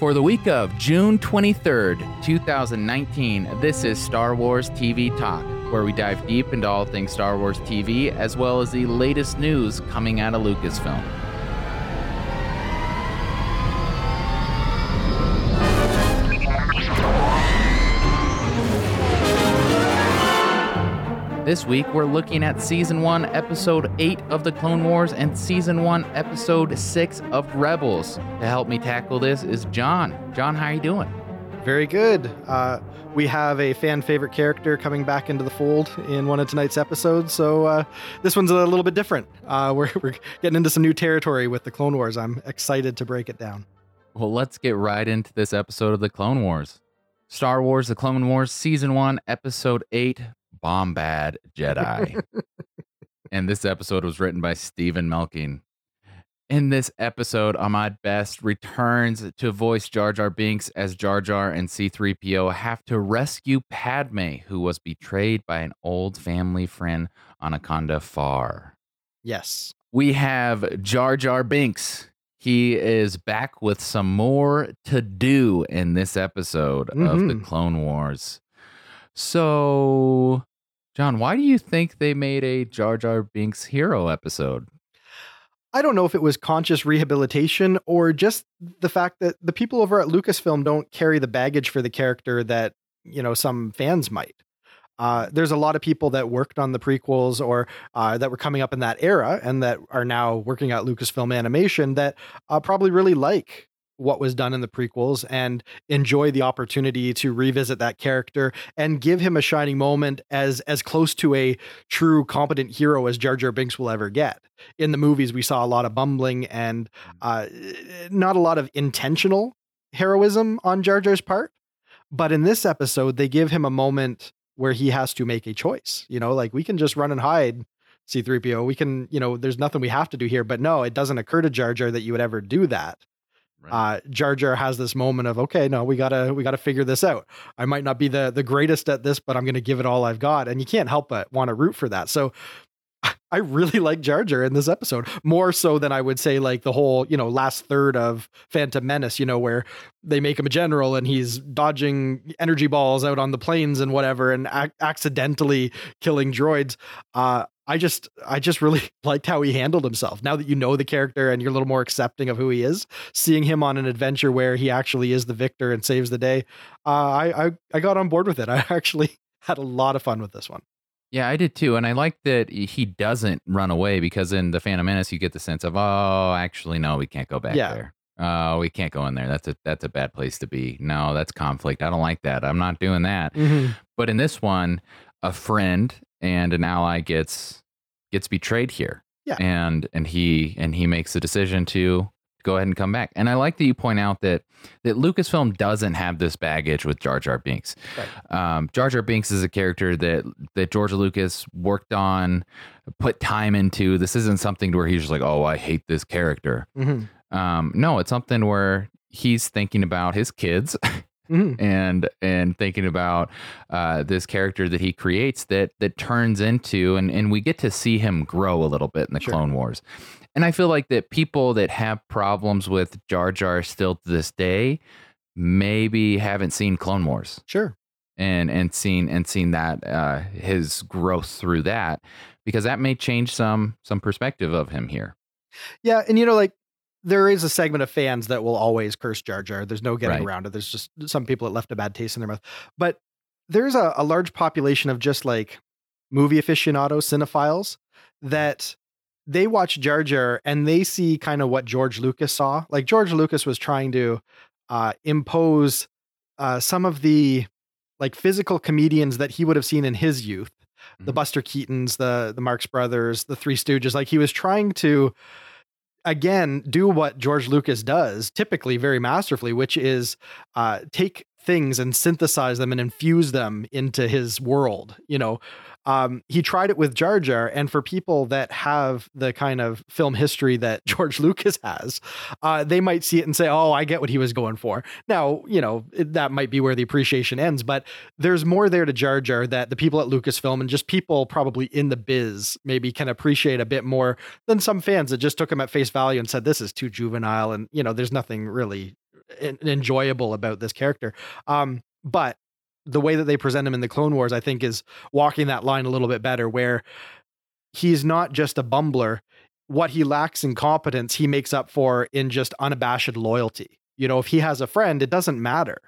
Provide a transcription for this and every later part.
For the week of June 23rd, 2019, this is Star Wars TV Talk, where we dive deep into all things Star Wars TV as well as the latest news coming out of Lucasfilm. This week, we're looking at Season 1, Episode 8 of The Clone Wars and Season 1, Episode 6 of Rebels. To help me tackle this is John. John, how are you doing? Very good. Uh, we have a fan favorite character coming back into the fold in one of tonight's episodes, so uh, this one's a little bit different. Uh, we're, we're getting into some new territory with the Clone Wars. I'm excited to break it down. Well, let's get right into this episode of The Clone Wars. Star Wars The Clone Wars, Season 1, Episode 8 Bombad Jedi. and this episode was written by Steven Melching. In this episode, Ahmed Best returns to voice Jar Jar Binks as Jar Jar and C3PO have to rescue Padme, who was betrayed by an old family friend on Onaconda Farr. Yes. We have Jar Jar Binks. He is back with some more to do in this episode mm-hmm. of the Clone Wars. So, John, why do you think they made a Jar Jar Binks hero episode? I don't know if it was conscious rehabilitation or just the fact that the people over at Lucasfilm don't carry the baggage for the character that, you know, some fans might. Uh, there's a lot of people that worked on the prequels or uh, that were coming up in that era and that are now working at Lucasfilm Animation that uh, probably really like what was done in the prequels and enjoy the opportunity to revisit that character and give him a shining moment as as close to a true competent hero as Jar Jar Binks will ever get. In the movies, we saw a lot of bumbling and uh, not a lot of intentional heroism on Jar Jar's part. But in this episode, they give him a moment where he has to make a choice. You know, like we can just run and hide C3PO. We can, you know, there's nothing we have to do here. But no, it doesn't occur to Jar Jar that you would ever do that. Right. Uh, Jar Jar has this moment of okay, no, we gotta we gotta figure this out. I might not be the the greatest at this, but I'm gonna give it all I've got, and you can't help but want to root for that. So I really like Jar Jar in this episode more so than I would say like the whole you know last third of Phantom Menace. You know where they make him a general and he's dodging energy balls out on the planes and whatever, and ac- accidentally killing droids. Uh, I just I just really liked how he handled himself. Now that you know the character and you're a little more accepting of who he is, seeing him on an adventure where he actually is the victor and saves the day, uh, I, I I got on board with it. I actually had a lot of fun with this one. Yeah, I did too, and I like that he doesn't run away because in the Phantom Menace you get the sense of oh, actually no, we can't go back yeah. there. Oh, we can't go in there. That's a that's a bad place to be. No, that's conflict. I don't like that. I'm not doing that. Mm-hmm. But in this one, a friend and an ally gets gets betrayed here. Yeah. And and he and he makes the decision to go ahead and come back. And I like that you point out that that Lucasfilm doesn't have this baggage with Jar Jar Binks. Right. Um, Jar Jar Binks is a character that that George Lucas worked on, put time into. This isn't something where he's just like, oh, I hate this character. Mm-hmm. Um, no, it's something where he's thinking about his kids mm-hmm. and and thinking about uh, this character that he creates that that turns into and and we get to see him grow a little bit in the sure. Clone Wars. And I feel like that people that have problems with Jar Jar still to this day maybe haven't seen Clone Wars. Sure. And and seen and seen that uh, his growth through that because that may change some some perspective of him here. Yeah, and you know, like there is a segment of fans that will always curse Jar Jar. There's no getting right. around it. There's just some people that left a bad taste in their mouth. But there's a, a large population of just like movie aficionados, cinephiles that they watch Jar Jar and they see kind of what George Lucas saw. Like George Lucas was trying to uh, impose uh, some of the like physical comedians that he would have seen in his youth, mm-hmm. the Buster Keatons, the the Marx Brothers, the Three Stooges. Like he was trying to again do what George Lucas does typically very masterfully, which is uh, take things and synthesize them and infuse them into his world. You know, um, he tried it with Jar Jar, and for people that have the kind of film history that George Lucas has, uh, they might see it and say, "Oh, I get what he was going for." Now, you know it, that might be where the appreciation ends, but there's more there to Jar Jar that the people at Lucasfilm and just people probably in the biz maybe can appreciate a bit more than some fans that just took him at face value and said, "This is too juvenile," and you know, there's nothing really enjoyable about this character. Um, but the way that they present him in the Clone Wars, I think, is walking that line a little bit better, where he's not just a bumbler. What he lacks in competence, he makes up for in just unabashed loyalty. You know, if he has a friend, it doesn't matter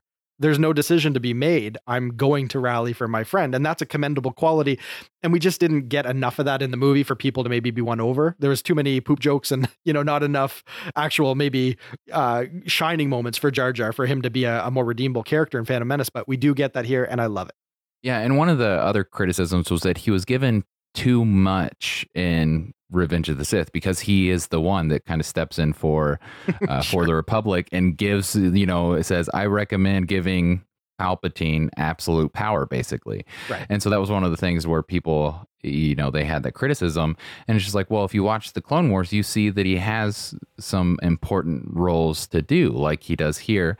there's no decision to be made. I'm going to rally for my friend. And that's a commendable quality. And we just didn't get enough of that in the movie for people to maybe be won over. There was too many poop jokes and, you know, not enough actual maybe uh, shining moments for Jar Jar for him to be a, a more redeemable character in Phantom Menace. But we do get that here and I love it. Yeah. And one of the other criticisms was that he was given too much in Revenge of the Sith because he is the one that kind of steps in for uh, sure. for the Republic and gives you know it says I recommend giving Palpatine absolute power basically. Right. And so that was one of the things where people you know they had that criticism and it's just like well if you watch the Clone Wars you see that he has some important roles to do like he does here.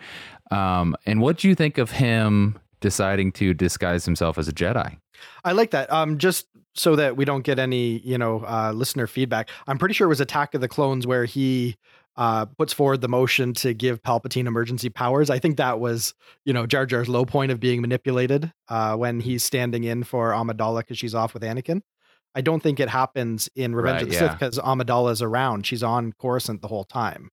Um, and what do you think of him deciding to disguise himself as a Jedi? I like that. Um, just so that we don't get any, you know, uh, listener feedback. I'm pretty sure it was Attack of the Clones where he uh, puts forward the motion to give Palpatine emergency powers. I think that was, you know, Jar Jar's low point of being manipulated uh, when he's standing in for Amidala because she's off with Anakin. I don't think it happens in Revenge right, of the yeah. Sith because Amidala is around. She's on Coruscant the whole time.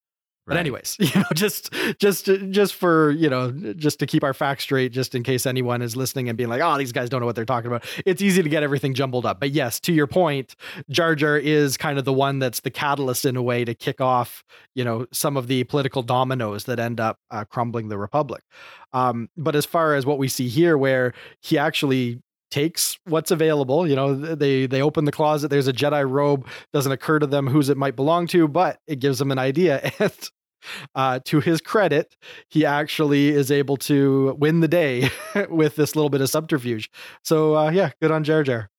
But right. anyways, you know, just just just for you know, just to keep our facts straight, just in case anyone is listening and being like, "Oh, these guys don't know what they're talking about." It's easy to get everything jumbled up. But yes, to your point, Jar Jar is kind of the one that's the catalyst in a way to kick off, you know, some of the political dominoes that end up uh, crumbling the Republic. Um, but as far as what we see here, where he actually takes what's available. You know, they they open the closet. There's a Jedi robe. Doesn't occur to them whose it might belong to, but it gives them an idea. And uh, to his credit, he actually is able to win the day with this little bit of subterfuge. So uh, yeah, good on Jar Jar.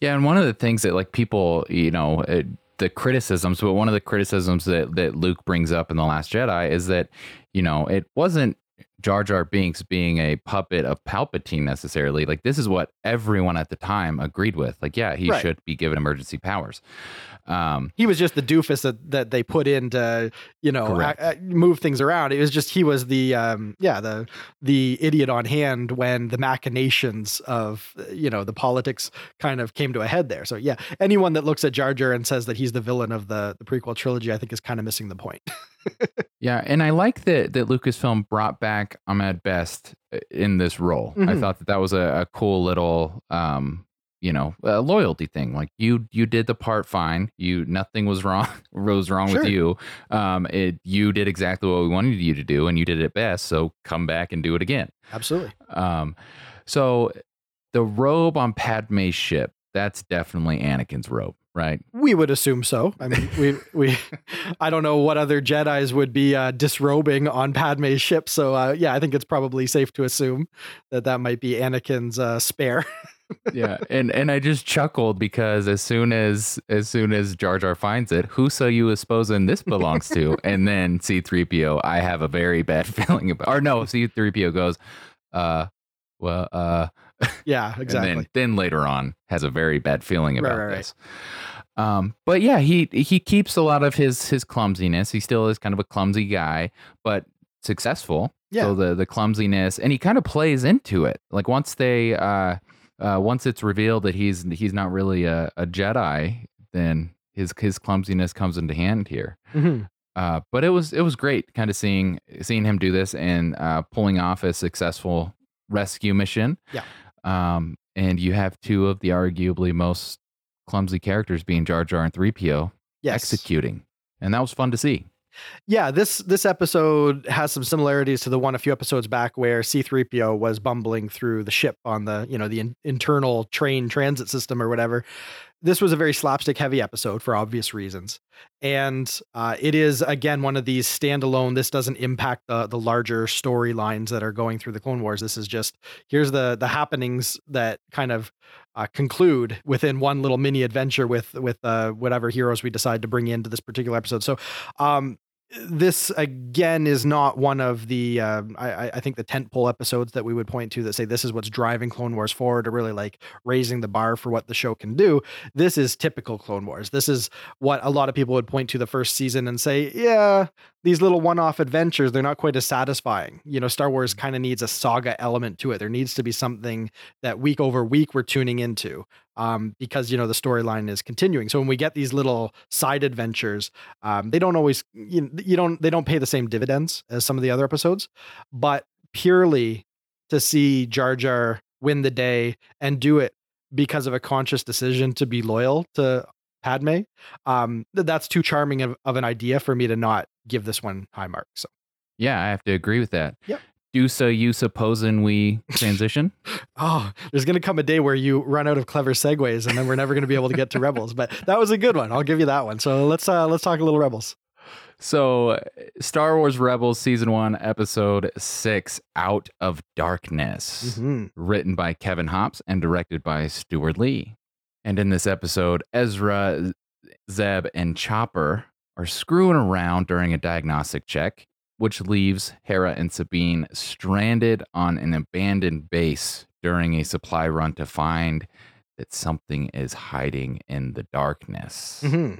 Yeah, and one of the things that like people, you know, it, the criticisms, but one of the criticisms that that Luke brings up in the Last Jedi is that you know it wasn't Jar Jar Binks being a puppet of Palpatine necessarily. Like this is what everyone at the time agreed with. Like, yeah, he right. should be given emergency powers. Um, he was just the doofus that, that they put in to, you know, a, a, move things around. It was just he was the, um, yeah, the the idiot on hand when the machinations of, you know, the politics kind of came to a head there. So yeah, anyone that looks at Jar Jar and says that he's the villain of the the prequel trilogy, I think is kind of missing the point. yeah, and I like that that Lucasfilm brought back Ahmed Best uh, in this role. Mm-hmm. I thought that that was a, a cool little um, you know a loyalty thing like you you did the part fine you nothing was wrong was wrong sure. with you um it you did exactly what we wanted you to do and you did it best so come back and do it again absolutely um so the robe on padme's ship that's definitely anakin's robe right we would assume so i mean we we i don't know what other jedis would be uh, disrobing on padme's ship so uh, yeah i think it's probably safe to assume that that might be anakin's uh, spare yeah, and and I just chuckled because as soon as as soon as Jar Jar finds it, who so you is supposing this belongs to? and then C3PO, I have a very bad feeling about. Or no, C3PO goes, uh, well, uh, yeah, exactly. Then, then, later on, has a very bad feeling about right, right, this. Right. Um, but yeah, he he keeps a lot of his his clumsiness. He still is kind of a clumsy guy, but successful. Yeah. So the the clumsiness, and he kind of plays into it. Like once they uh uh, once it's revealed that he's he's not really a, a Jedi, then his his clumsiness comes into hand here. Mm-hmm. Uh, but it was it was great, kind of seeing seeing him do this and uh, pulling off a successful rescue mission. Yeah. Um, and you have two of the arguably most clumsy characters being Jar Jar and 3PO yes. executing. And that was fun to see. Yeah, this this episode has some similarities to the one a few episodes back where C3PO was bumbling through the ship on the, you know, the in, internal train transit system or whatever. This was a very slapstick heavy episode for obvious reasons. And uh, it is again one of these standalone this doesn't impact the the larger storylines that are going through the Clone Wars. This is just here's the the happenings that kind of uh, conclude within one little mini adventure with with uh, whatever heroes we decide to bring into this particular episode. So um, this again is not one of the uh, I, I think the tentpole episodes that we would point to that say this is what's driving Clone Wars forward or really like raising the bar for what the show can do. This is typical Clone Wars. This is what a lot of people would point to the first season and say, yeah, these little one-off adventures they're not quite as satisfying. You know, Star Wars kind of needs a saga element to it. There needs to be something that week over week we're tuning into um, because you know the storyline is continuing. So when we get these little side adventures, um, they don't always you, you don't they don't pay the same dividends as some of the other episodes, but purely to see Jar Jar win the day and do it because of a conscious decision to be loyal to Padme, um, that's too charming of, of an idea for me to not give this one high marks. So. Yeah, I have to agree with that. Yep do so you supposing we transition? oh, there's going to come a day where you run out of clever segues and then we're never going to be able to get to Rebels, but that was a good one. I'll give you that one. So let's uh let's talk a little Rebels. So, Star Wars Rebels season 1 episode 6 Out of Darkness, mm-hmm. written by Kevin Hopps and directed by Steward Lee. And in this episode, Ezra, Zeb, and Chopper are screwing around during a diagnostic check which leaves Hera and Sabine stranded on an abandoned base during a supply run to find that something is hiding in the darkness. Mm-hmm.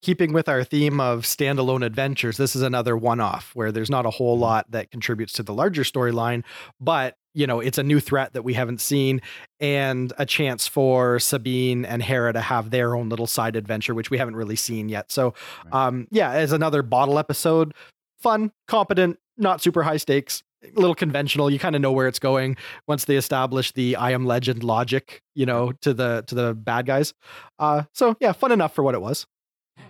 Keeping with our theme of standalone adventures, this is another one off where there's not a whole mm-hmm. lot that contributes to the larger storyline, but you know, it's a new threat that we haven't seen and a chance for Sabine and Hera to have their own little side adventure, which we haven't really seen yet. So, um, yeah, as another bottle episode, fun, competent, not super high stakes, a little conventional. You kind of know where it's going once they establish the I am legend logic, you know, to the to the bad guys. Uh, so yeah, fun enough for what it was.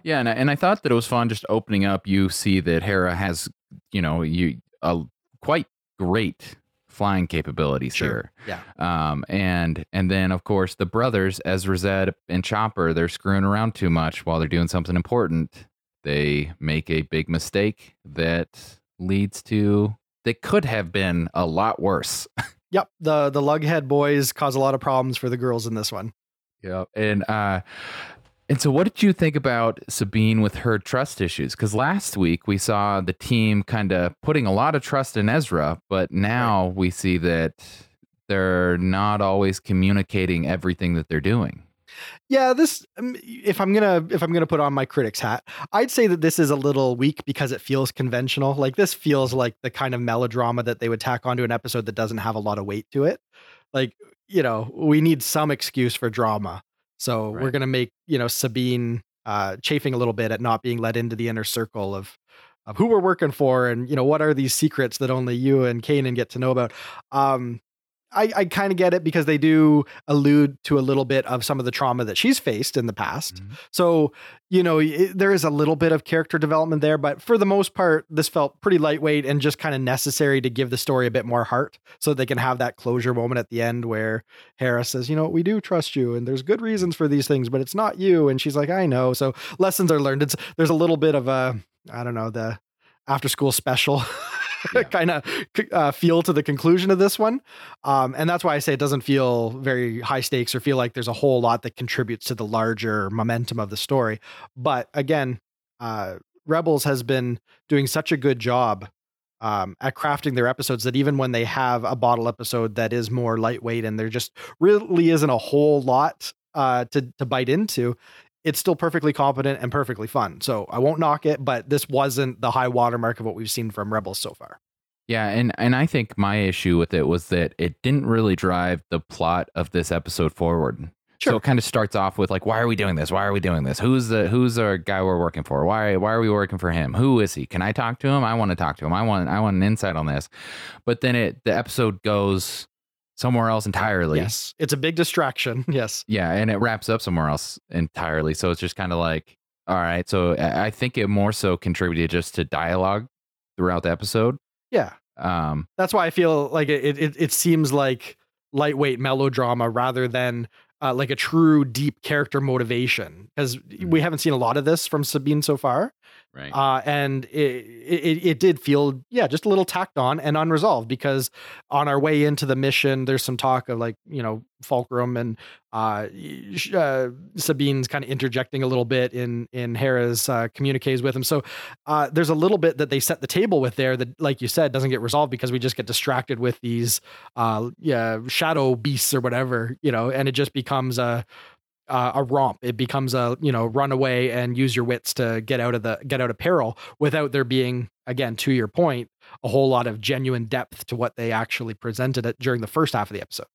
Yeah, and I, and I thought that it was fun just opening up. You see that Hera has, you know, you a quite great flying capabilities sure. here. Yeah. Um, and and then of course the brothers Ezra Zeb and Chopper, they're screwing around too much while they're doing something important they make a big mistake that leads to that could have been a lot worse. yep, the the lughead boys cause a lot of problems for the girls in this one. Yeah, and uh and so what did you think about Sabine with her trust issues? Cuz last week we saw the team kind of putting a lot of trust in Ezra, but now we see that they're not always communicating everything that they're doing. Yeah, this um, if I'm gonna if I'm gonna put on my critic's hat, I'd say that this is a little weak because it feels conventional. Like this feels like the kind of melodrama that they would tack onto an episode that doesn't have a lot of weight to it. Like you know, we need some excuse for drama, so right. we're gonna make you know Sabine uh, chafing a little bit at not being let into the inner circle of of who we're working for and you know what are these secrets that only you and Kanan get to know about. Um, I, I kind of get it because they do allude to a little bit of some of the trauma that she's faced in the past. Mm-hmm. So, you know, it, there is a little bit of character development there, but for the most part, this felt pretty lightweight and just kind of necessary to give the story a bit more heart so they can have that closure moment at the end where Harris says, you know, we do trust you and there's good reasons for these things, but it's not you. And she's like, I know. So lessons are learned. It's, there's a little bit of a, I don't know, the after school special. yeah. kind of uh, feel to the conclusion of this one. Um, and that's why I say it doesn't feel very high stakes or feel like there's a whole lot that contributes to the larger momentum of the story. But again, uh, Rebels has been doing such a good job um, at crafting their episodes that even when they have a bottle episode that is more lightweight and there just really isn't a whole lot uh, to to bite into, it's still perfectly competent and perfectly fun. So I won't knock it, but this wasn't the high watermark of what we've seen from Rebels so far. Yeah, and and I think my issue with it was that it didn't really drive the plot of this episode forward. Sure. So it kind of starts off with like, why are we doing this? Why are we doing this? Who's the who's our guy we're working for? Why why are we working for him? Who is he? Can I talk to him? I want to talk to him. I want I want an insight on this. But then it the episode goes somewhere else entirely. Yes. It's a big distraction. Yes. Yeah. And it wraps up somewhere else entirely. So it's just kind of like, all right. So I think it more so contributed just to dialogue throughout the episode. Yeah. Um, That's why I feel like it, it, it seems like lightweight melodrama rather than uh, like a true deep character motivation because we mm. haven't seen a lot of this from Sabine so far. Right. Uh, and it, it it did feel yeah just a little tacked on and unresolved because on our way into the mission there's some talk of like you know Fulcrum and uh, uh, Sabine's kind of interjecting a little bit in in Hera's uh, communiques with him. So uh, there's a little bit that they set the table with there that, like you said, doesn't get resolved because we just get distracted with these uh, yeah shadow beasts or whatever you know, and it just becomes a uh, a romp. It becomes a you know run away and use your wits to get out of the get out of peril without there being again to your point a whole lot of genuine depth to what they actually presented it during the first half of the episode.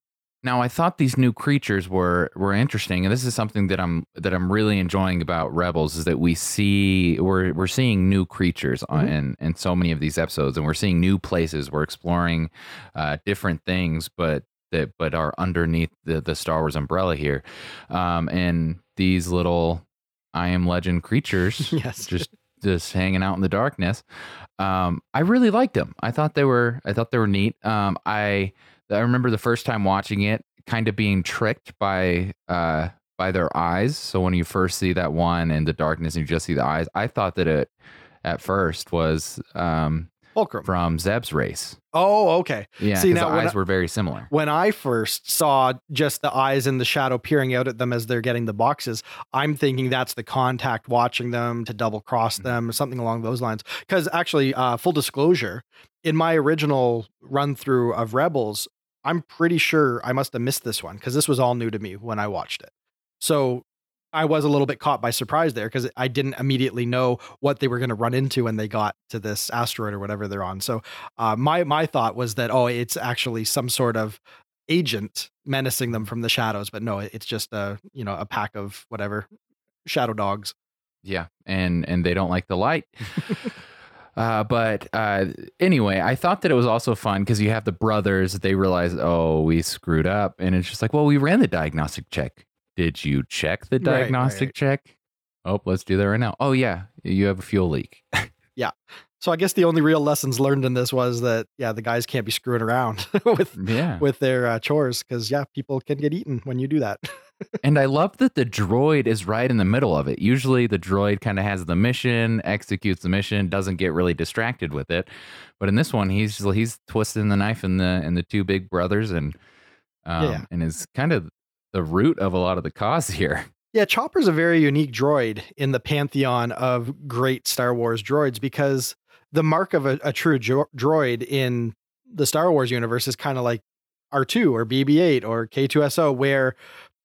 Now I thought these new creatures were were interesting, and this is something that I'm that I'm really enjoying about Rebels is that we see we're we're seeing new creatures on, Mhm. in in so many of these episodes, and we're seeing new places. We're exploring uh, different things, but that but are underneath the the Star Wars umbrella here, um, and these little I am Legend creatures yes, just just hanging out in the darkness. Um, I really liked them. I thought they were I thought they were neat. Um, I I remember the first time watching it, kind of being tricked by uh by their eyes. So when you first see that one in the darkness and you just see the eyes, I thought that it at first was um Fulcrum. from Zeb's race. Oh, okay. Yeah, See, because the eyes I- were very similar. When I first saw just the eyes in the shadow peering out at them as they're getting the boxes, I'm thinking that's the contact watching them to double cross Mhm. them, or something along those lines. Because actually, uh, full disclosure, in my original run through of Rebels, I'm pretty sure I must have missed this one because this was all new to me when I watched it. So I was a little bit caught by surprise there because I didn't immediately know what they were going to run into when they got to this asteroid or whatever they're on. So uh, my my thought was that oh, it's actually some sort of agent menacing them from the shadows, but no, it's just a you know a pack of whatever shadow dogs. Yeah, and and they don't like the light. uh, but uh, anyway, I thought that it was also fun because you have the brothers. They realize, oh, we screwed up, and it's just like, well, we ran the diagnostic check. Did you check the Right, right, diagnostic right. check? Oh, let's do that right now. Oh yeah, you have a fuel leak. Yeah. So I guess the only real lessons learned in this was that yeah, the guys can't be screwing around with yeah, with their uh, chores because yeah, people can get eaten when you do that. and I love that the droid is right in the middle of it. Usually, the droid kind of has the mission, executes the mission, doesn't get really distracted with it. But in this one, he's he's twisting the knife in the in the two big brothers, and um, Yeah. and is kind of the root of a lot of the cause here. Yeah, Chopper's a very unique droid in the pantheon of great Star Wars droids because the mark of a, a true droid in the Star Wars universe is kind of like R2 or BB 8 or K2SO, where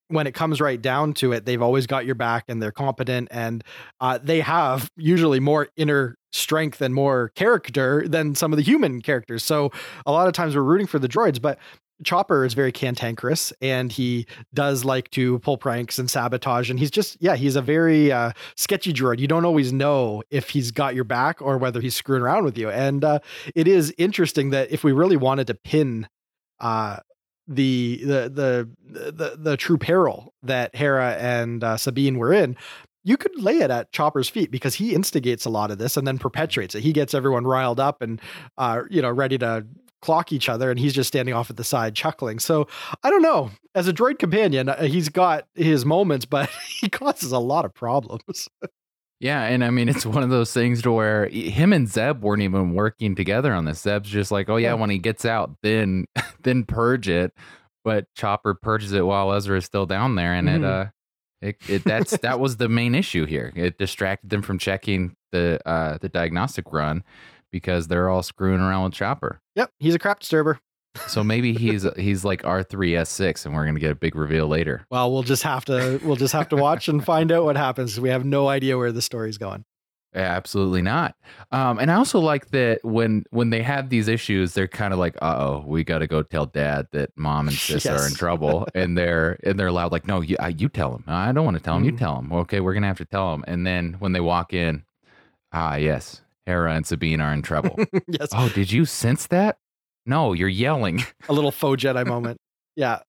when it comes right down to it, they've always got your back and they're competent and uh, they have usually more inner strength and more character than some of the human characters. So a lot of times we're rooting for the droids, but Chopper is very cantankerous and he does like to pull pranks and sabotage. And he's just, yeah, he's a very uh, sketchy droid. You don't always know if he's got your back or whether he's screwing around with you. And uh, it is interesting that if we really wanted to pin uh, the, the the the the true peril that Hera and uh, Sabine were in, you could lay it at Chopper's feet because he instigates a lot of this and then perpetuates it. He gets everyone riled up and uh, you know ready to clock each other, and he's just standing off at the side chuckling. So I don't know. As a droid companion, uh, he's got his moments, but he causes a lot of problems. Yeah, and I mean it's one of those things to where him and Zeb weren't even working together on this. Zeb's just like, oh yeah, when he gets out, then then purge it. But Chopper purges it while Ezra is still down there, and it Mhm. uh, it, it that's that was the main issue here. It distracted them from checking the uh the diagnostic run because they're all screwing around with Chopper. Yep, he's a crap disturber. So maybe he's he's like R three S six, and we're gonna get a big reveal later. Well, we'll just have to we'll just have to watch and find out what happens. We have no idea where the story's going. Yeah, Absolutely not. Um, and I also like that when when they have these issues, they're kind of like, "Uh oh, we got to go tell Dad that Mom and Sis are in trouble," and they're and they're loud, like, "No, you uh, you tell him. I don't want to tell him. You Mhm. tell him. Okay, we're gonna have to tell him." And then when they walk in, ah, yes, Hera and Sabine are in trouble. yes, oh, did you sense that? No, you're yelling. a little faux Jedi moment. Yeah.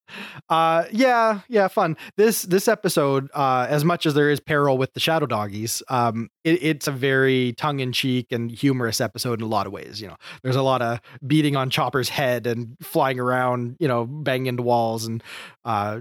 Uh yeah, yeah, fun. This this episode, uh, as much as there is peril with the shadow doggies, um, it, it's a very tongue-in-cheek and humorous episode in a lot of ways. You know, there's a lot of beating on Chopper's head and flying around, you know, banging into walls and uh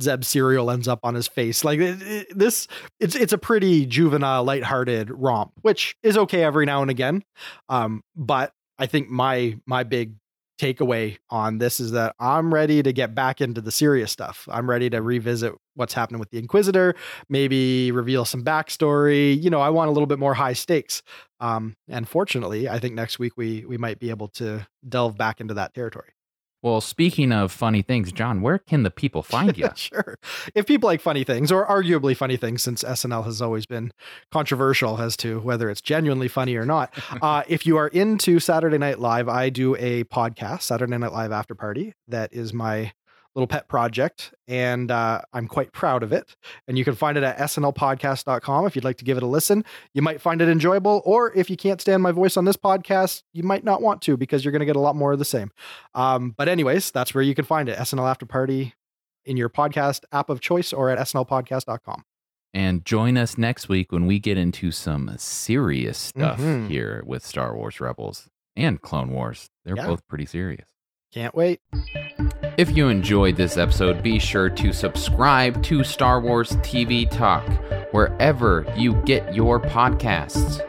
Zeb cereal ends up on his face. Like it, it, this, it's it's a pretty juvenile, lighthearted romp, which is okay every now and again. Um, but I think my my big takeaway on this is that I'm ready to get back into the serious stuff. I'm ready to revisit what's happening with the Inquisitor, maybe reveal some backstory. You know, I want a little bit more high stakes. Um, and fortunately, I think next week we we might be able to delve back into that territory. Well, speaking of funny things, John, where can the people find you? sure. If people like funny things, or arguably funny things, since SNL has always been controversial as to whether it's genuinely funny or not, uh, if you are into Saturday Night Live, I do a podcast, Saturday Night Live After Party, that is my little pet project, and uh, I'm quite proud of it. And you can find it at snlpodcast.com if you'd like to give it a listen. You might find it enjoyable, or if you can't stand my voice on this podcast, you might not want to because you're going to get a lot more of the same. Um, but, anyways, that's where you can find it SNL After Party in your podcast app of choice or at snlpodcast.com. And join us next week when we get into some serious stuff mm-hmm. here with Star Wars Rebels and Clone Wars. They're yeah. both pretty serious. Can't wait. If you enjoyed this episode, be sure to subscribe to Star Wars TV Talk wherever you get your podcasts.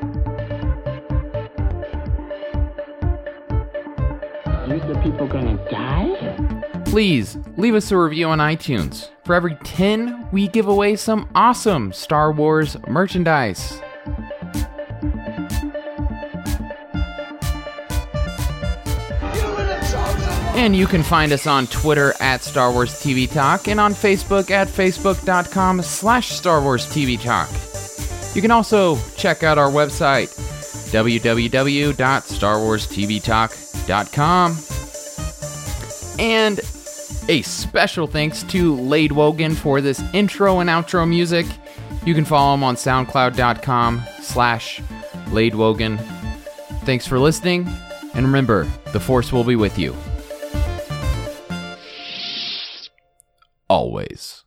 Uh, Are the people gonna die? Please leave us a review on iTunes. For every 10, we give away some awesome Star Wars merchandise. And you can find us on Twitter at Star Wars TV Talk and on Facebook at facebook.com slash Star Wars TV Talk. You can also check out our website, www.starwarstvtalk.com. And a special thanks to Lade Wogan for this intro and outro music. You can follow him on soundcloud.com slash Lade Wogan. Thanks for listening, and remember, the Force will be with you always.